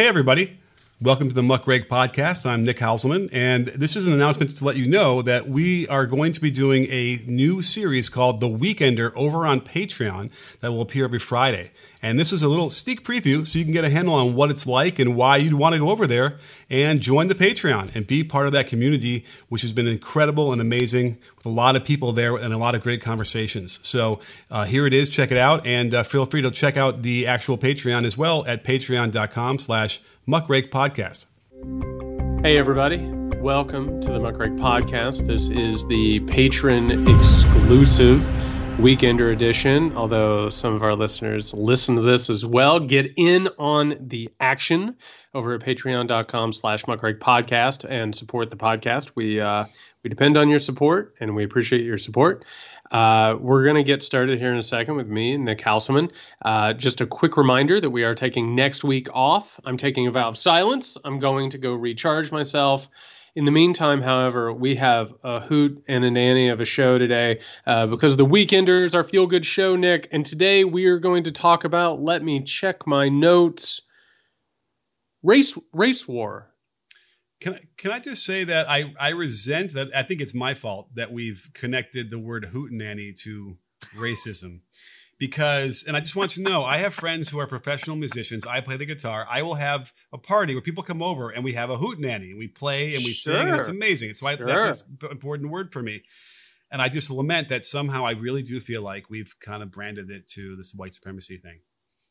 Hey, everybody. Welcome to the Muckrake Podcast. I'm Nick Hauselman, and this is an announcement to let you know that we are going to be doing a new series called The Weekender over on Patreon that will appear every Friday. And this is a little sneak preview so you can get a handle on what it's like and why you'd want to go over there and join the Patreon and be part of that community, which has been incredible and amazing with a lot of people there and a lot of great conversations. So uh, here it is. Check it out. And uh, feel free to check out the actual Patreon as well at patreon.com slash Muckrake Podcast. Hey, everybody. Welcome to the Muckrake Podcast. This is the patron exclusive Weekender edition. Although some of our listeners listen to this as well, get in on the action over at patreon.com slash muckrake podcast and support the podcast. We, uh, we depend on your support and we appreciate your support. Uh, we're going to get started here in a second with me, Nick Hauselman. Uh, just a quick reminder that we are taking next week off. I'm taking a vow of silence. I'm going to go recharge myself. In the meantime, however, we have a hoot and a nanny of a show today uh, because the Weekenders, our feel good show, Nick. And today we are going to talk about, let me check my notes, race race war can I, can I just say that I, I resent that I think it's my fault that we've connected the word hootenanny to racism because and I just want you to know I have friends who are professional musicians. I play the guitar. I will have a party where people come over and we have a hootenanny and we play and we sure. sing and it's amazing. So I, sure. that's an important word for me. And I just lament that somehow I really do feel like we've kind of branded it to this white supremacy thing.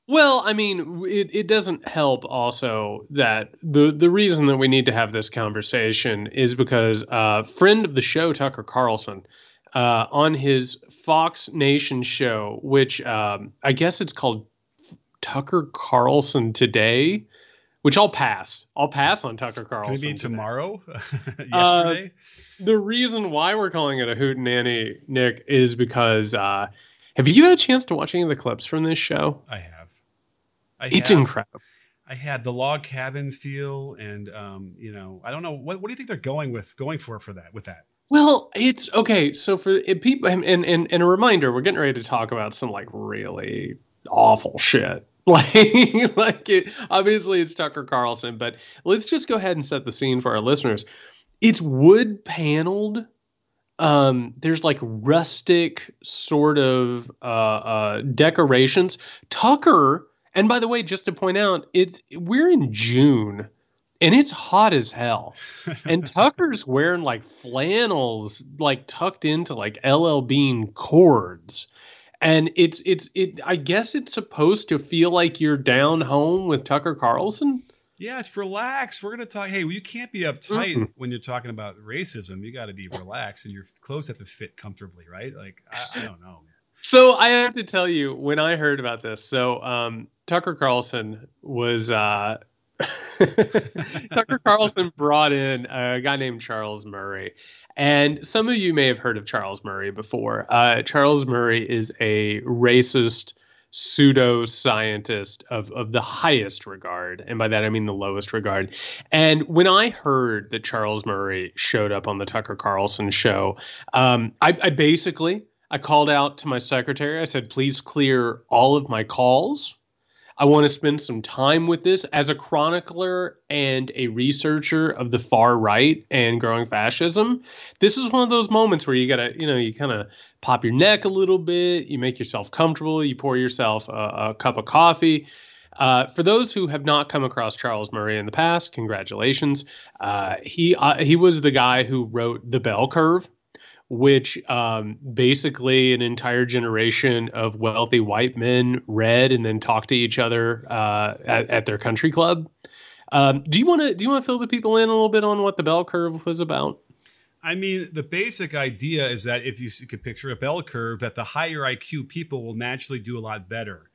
Well, I mean, it, it doesn't help also that the the reason that we need to have this conversation is because a uh, friend of the show, Tucker Carlson, uh, on his Fox Nation show, which um, I guess it's called Tucker Carlson Today, which I'll pass. I'll pass on Tucker Carlson. Can it be tomorrow? Yesterday? Uh, the reason why we're calling it a hoot nanny, Nick, is because uh, have you had a chance to watch any of the clips from this show? I have. I it's have, incredible. I had the log cabin feel, and um, you know, I don't know what what do you think they're going with going for for that with that. Well, it's okay. So for people, and, and and a reminder, we're getting ready to talk about some like really awful shit. Like, like it, obviously it's Tucker Carlson, but let's just go ahead and set the scene for our listeners. It's wood paneled. Um, there's like rustic sort of uh, uh, decorations. Tucker and by the way, just to point out, it's we're in June and it's hot as hell. and Tucker's wearing like flannels, like tucked into like LL Bean cords. And it's it's it I guess it's supposed to feel like you're down home with Tucker Carlson. Yeah, it's relaxed. We're gonna talk. Hey, well, you can't be uptight mm-hmm. when you're talking about racism. You got to be relaxed, and your clothes have to fit comfortably, right? Like I, I don't know. So I have to tell you, when I heard about this, so um, Tucker Carlson was uh, Tucker Carlson brought in a guy named Charles Murray. And some of you may have heard of Charles Murray before. Uh, Charles Murray is a racist pseudo scientist of, of the highest regard. And by that, I mean the lowest regard. And when I heard that Charles Murray showed up on the Tucker Carlson show, um, I, I basically I called out to my secretary. I said, please clear all of my calls I want to spend some time with this as a chronicler and a researcher of the far right and growing fascism. This is one of those moments where you got to, you know, you kind of pop your neck a little bit, you make yourself comfortable, you pour yourself a, a cup of coffee. Uh, for those who have not come across Charles Murray in the past, congratulations. Uh, he uh, he was the guy who wrote The Bell Curve, which um, basically an entire generation of wealthy white men read and then talked to each other uh, at, at, their country club. Um, do you want to do you want to fill the people in a little bit on what the bell curve was about? I mean, the basic idea is that if you could picture a bell curve, that the higher IQ people will naturally do a lot better.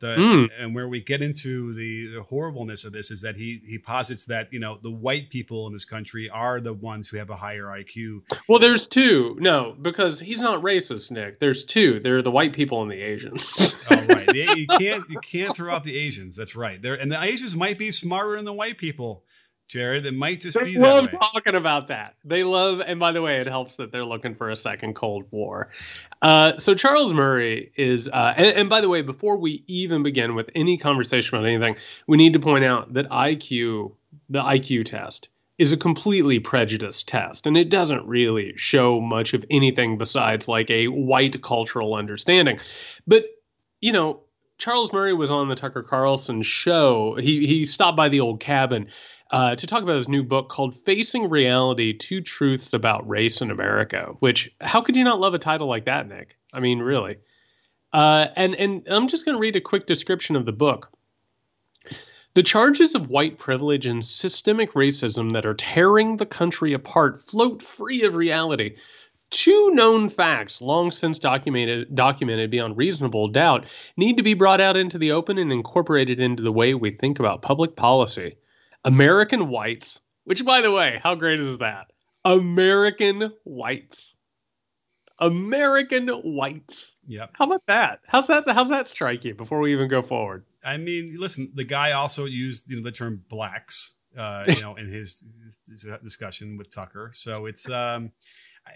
The, mm. and where we get into the, the, horribleness of this is that he he posits that you know the white people in this country are the ones who have a higher IQ. Well, there's two. No, because he's not racist, Nick. There's two. They're the white people and the Asians. oh, right. you can't you can't throw out the Asians. That's right. There and the Asians might be smarter than the white people. Jared. It might just they be love talking about that. They love, and by the way, it helps that they're looking for a second Cold War. Uh, so Charles Murray is, uh, and, and, by the way, before we even begin with any conversation about anything, we need to point out that IQ, the IQ test, is a completely prejudiced test, and it doesn't really show much of anything besides like a white cultural understanding. But you know, Charles Murray was on the Tucker Carlson show. He he stopped by the old cabin uh, to talk about his new book called Facing Reality Two Truths About Race in America, which, how could you not love a title like that, Nick? I mean, really. Uh, and, and I'm just going to read a quick description of the book. The charges of white privilege and systemic racism that are tearing the country apart float free of reality. Two known facts, long since documented, documented beyond reasonable doubt, need to be brought out into the open and incorporated into the way we think about public policy. American whites, which by the way, how great is that? American whites. American whites. Yep. How about that? How's that how's that strike you before we even go forward? I mean, listen, the guy also used you know the term blacks uh, you know in his, his, discussion with Tucker. So it's um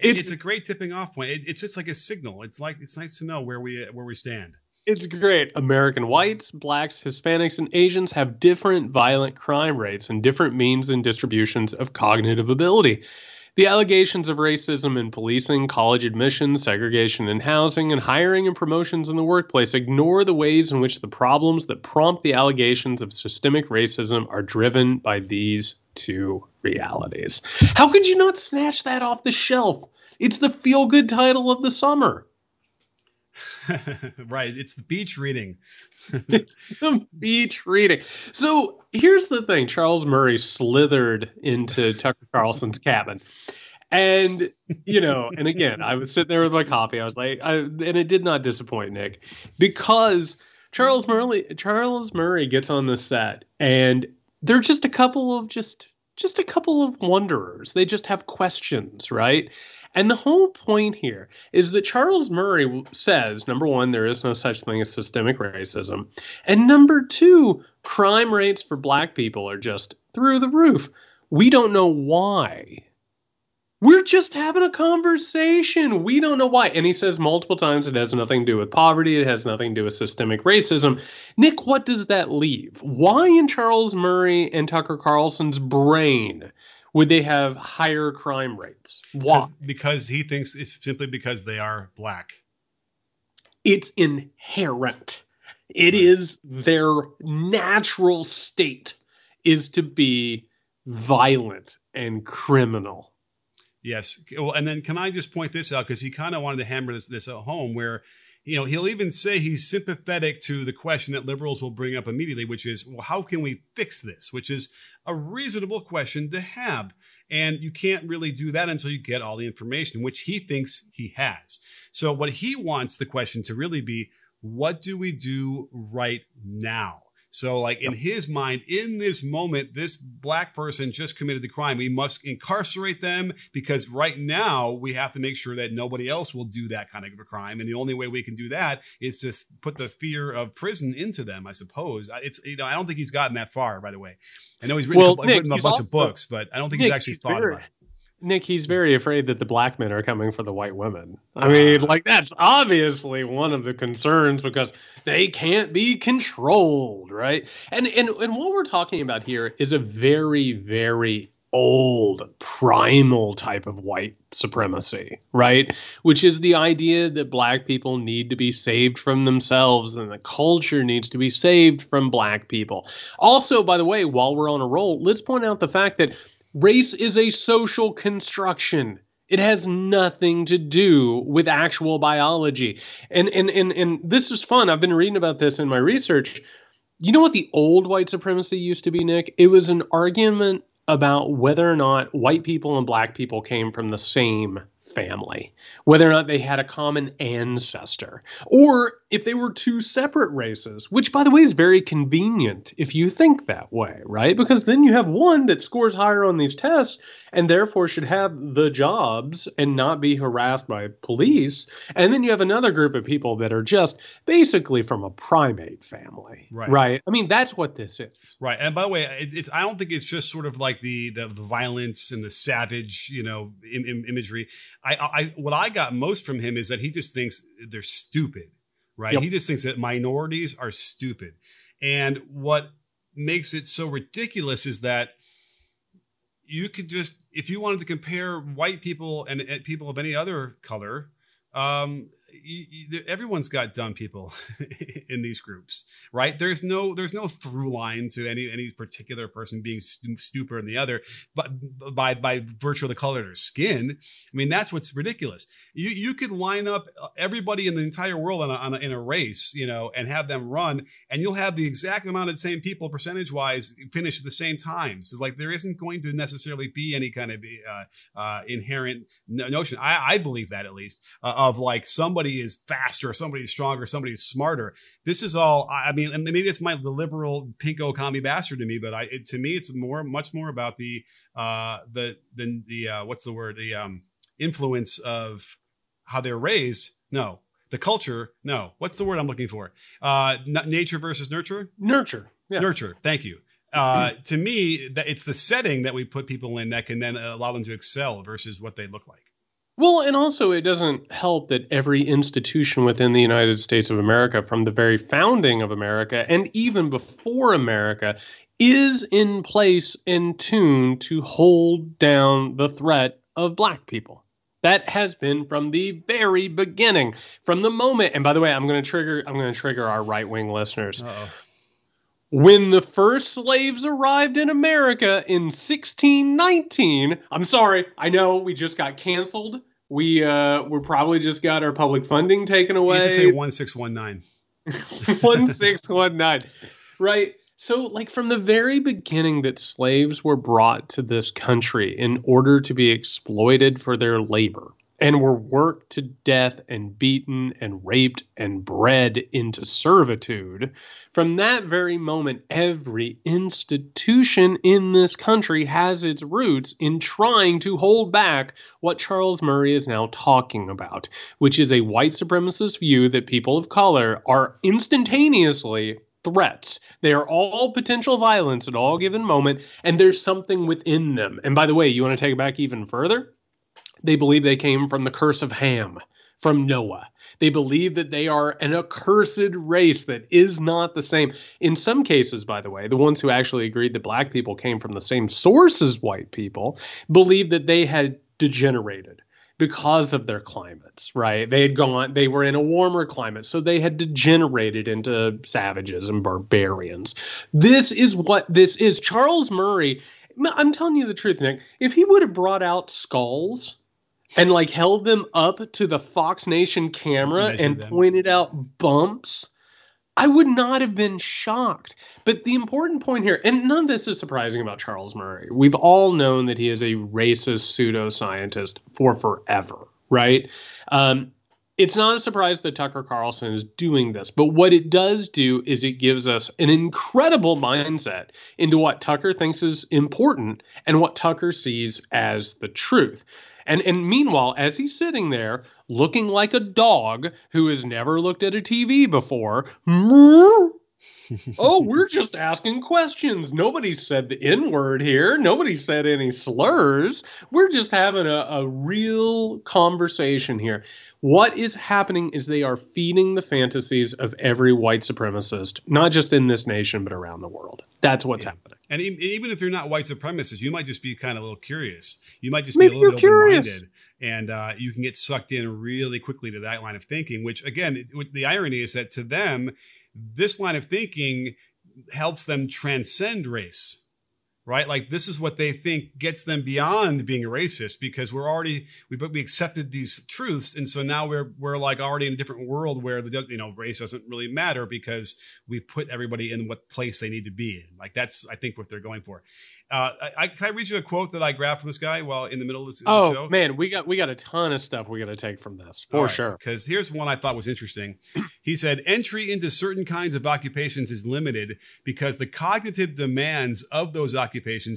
it's, it's a great tipping off point. It, it's just like a signal. It's like it's nice to know where we where we stand. It's great. American whites, blacks, Hispanics, and Asians have different violent crime rates and different means and distributions of cognitive ability. The allegations of racism in policing, college admissions, segregation in housing, and hiring and promotions in the workplace ignore the ways in which the problems that prompt the allegations of systemic racism are driven by these two realities. How could you not snatch that off the shelf? It's the feel good title of the summer. right. It's the beach reading. the beach reading. So here's the thing Charles Murray slithered into Tucker Carlson's cabin. And, you know, and again, I was sitting there with my coffee. I was like, I, and it did not disappoint Nick because Charles Murray, Charles Murray gets on the set and they're just a couple of just, just a couple of wanderers. They just have questions, right? And the whole point here is that Charles Murray says number one, there is no such thing as systemic racism. And number two, crime rates for black people are just through the roof. We don't know why. We're just having a conversation. We don't know why. And he says multiple times it has nothing to do with poverty, it has nothing to do with systemic racism. Nick, what does that leave? Why in Charles Murray and Tucker Carlson's brain would they have higher crime rates? Why? Because he thinks it's simply because they are black. It's inherent. It is their natural state is to be violent and criminal. Yes. Well, and then can I just point this out because he kind of wanted to hammer this this at home where you know, he'll even say he's sympathetic to the question that liberals will bring up immediately, which is, well, how can we fix this? Which is a reasonable question to have. And you can't really do that until you get all the information, which he thinks he has. So, what he wants the question to really be, what do we do right now? So, like in his mind, in this moment, this black person just committed the crime. We must incarcerate them because right now we have to make sure that nobody else will do that kind of a crime. And the only way we can do that is to put the fear of prison into them, I suppose. It's, you know, I don't think he's gotten that far, by the way. I know he's written, well, a, Nick, written a bunch also, of books, but I don't think Nick, he's actually he's thought very, about it. Nick, he's very afraid that the black men are coming for the white women. I ah. mean, like that's obviously one of the concerns because they can't be controlled, right? And and and what we're talking about here is a very very old primal type of white supremacy, right? Which is the idea that black people need to be saved from themselves and the culture needs to be saved from black people. Also, by the way, while we're on a roll, let's point out the fact that Race is a social construction. It has nothing to do with actual biology. And and and and this is fun. I've been reading about this in my research. You know what the old white supremacy used to be, Nick? It was an argument about whether or not white people and black people came from the same family, whether or not they had a common ancestor. Or if they were two separate races, which by the way is very convenient if you think that way, right? Because then you have one that scores higher on these tests and therefore should have the jobs and not be harassed by police. And then you have another group of people that are just basically from a primate family, right? right? I mean, that's what this is. Right. And by the way, it, it's I don't think it's just sort of like the the, the violence and the savage, you know, Im- Im- imagery. I, I what I got most from him is that he just thinks they're stupid right? Yep. He just thinks that minorities are stupid. And what makes it so ridiculous is that you could just, if you wanted to compare white people and, and people of any other color, um, you, you, everyone's got dumb people in these groups, right? There's no there's no through line to any any particular person being stu- stupider than the other, but by by virtue of the color of their skin. I mean, that's what's ridiculous. You you could line up everybody in the entire world a, on a, in a race, you know, and have them run, and you'll have the exact amount of the same people percentage wise finish at the same time. So like there isn't going to necessarily be any kind of uh, uh, inherent notion. I, I believe that at least uh, of like somebody is faster, somebody is stronger, somebody is smarter. This is all. I mean, maybe it's my liberal pinko commie bastard to me, but I it, to me it's more, much more about the uh the the the uh, what's the word the um influence of how they're raised. No, the culture. No, what's the word I'm looking for? Uh, n- nature versus nurture. Nurture. Yeah. Nurture. Thank you. Uh, to me, that it's the setting that we put people in that can then allow them to excel versus what they look like. Well, and also it doesn't help that every institution within the United States of America, from the very founding of America and even before America, is in place and tuned to hold down the threat of black people. That has been from the very beginning, from the moment. And by the way, I'm going to trigger. I'm going to trigger our right wing listeners. Uh-oh. When the first slaves arrived in America in 1619, I'm sorry, I know we just got canceled. We uh we probably just got our public funding taken away. You have to say 1619. 1619. right. So, like from the very beginning, that slaves were brought to this country in order to be exploited for their labor and were worked to death and beaten and raped and bred into servitude. From that very moment, every institution in this country has its roots in trying to hold back what Charles Murray is now talking about, which is a white supremacist view that people of color are instantaneously threats. They are all potential violence at all given moment, and there's something within them. And by the way, you want to take it back even further? They believe they came from the curse of Ham, from Noah. They believe that they are an accursed race that is not the same. In some cases, by the way, the ones who actually agreed that black people came from the same source as white people believed that they had degenerated because of their climates, right? They had gone, they were in a warmer climate, so they had degenerated into savages and barbarians. This is what this is. Charles Murray, I'm telling you the truth, Nick, if he would have brought out skulls and like held them up to the Fox Nation camera and them. pointed out bumps, I would not have been shocked. But the important point here, and none of this is surprising about Charles Murray. We've all known that he is a racist pseudoscientist for forever, right? Um, it's not a surprise that Tucker Carlson is doing this, but what it does do is it gives us an incredible mindset into what Tucker thinks is important and what Tucker sees as the truth. And and meanwhile, as he's sitting there looking like a dog who has never looked at a TV before, oh, we're just asking questions. Nobody said the N word here. Nobody said any slurs. We're just having a, a real conversation here. What is happening is they are feeding the fantasies of every white supremacist, not just in this nation, but around the world. That's what's yeah. happening. And even if you're not white supremacists, you might just be kind of a little curious. You might just Maybe be a little bit open-minded, and uh, you can get sucked in really quickly to that line of thinking. Which, again, the irony is that to them, this line of thinking helps them transcend race right? Like this is what they think gets them beyond being a racist because we're already we we accepted these truths, and so now we're we're like already in a different world where the you know race doesn't really matter because we put everybody in what place they need to be in. Like that's I think what they're going for. Uh, I, can I read you a quote that I grabbed from this guy while in the middle of this oh, show? man, we got we got a ton of stuff we got to take from this for right, sure. Because here's one I thought was interesting. He said entry into certain kinds of occupations is limited because the cognitive demands of those occupations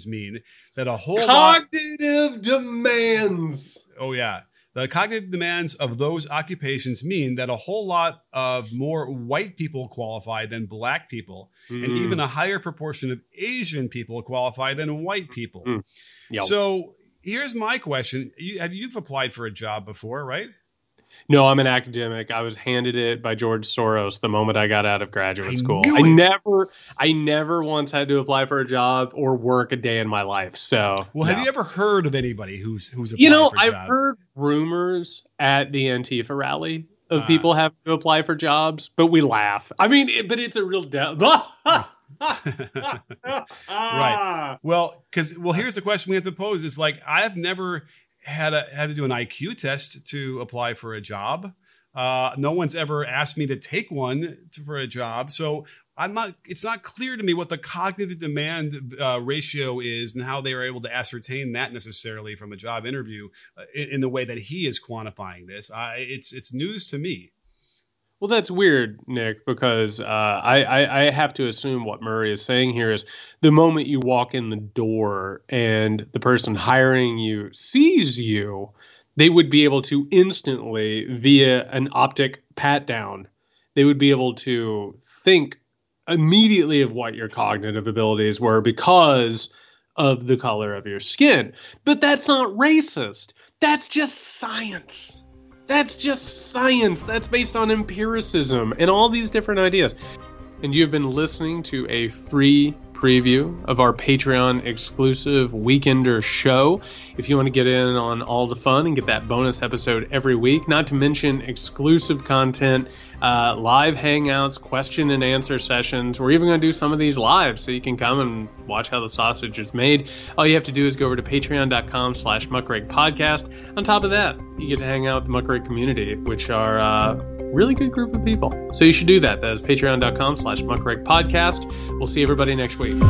mean that a whole cognitive lot- demands. Oh yeah, the cognitive demands of those occupations mean that a whole lot of more white people qualify than black people, mm. and even a higher proportion of Asian people qualify than white people. Mm. Yep. So here's my question: you, Have you've applied for a job before, right? No, I'm an academic. I was handed it by George Soros the moment I got out of graduate I school. I never I never once had to apply for a job or work a day in my life. So Well, no. have you ever heard of anybody who's who's You know, I've heard rumors at the Antifa rally of uh, people having to apply for jobs, but we laugh. I mean, it, but it's a real de- right. Well, because well, here's the question we have to pose: is like I've never had a, had to do an IQ test to apply for a job. Uh, no one's ever asked me to take one to, for a job, so I'm not. It's not clear to me what the cognitive demand uh, ratio is and how they are able to ascertain that necessarily from a job interview uh, in, in, the way that he is quantifying this. it's it's news to me. Well, that's weird, Nick, because uh, I, I, I have to assume what Murray is saying here is the moment you walk in the door and the person hiring you sees you, they would be able to instantly, via an optic pat down, they would be able to think immediately of what your cognitive abilities were because of the color of your skin. But that's not racist. That's just science. That's just science. That's based on empiricism and all these different ideas. And you have been listening to a free preview of our Patreon exclusive Weekender show. If you want to get in on all the fun and get that bonus episode every week, not to mention exclusive content, uh, live hangouts, question and answer sessions. We're even going to do some of these live so you can come and watch how the sausage is made. All you have to do is go over to patreon.com slash muckrake podcast. On top of that, you get to hang out with the muckrake community, which are uh, really good group of people. So you should do that. That is patreon.com slash muckrake podcast. We'll see everybody next week.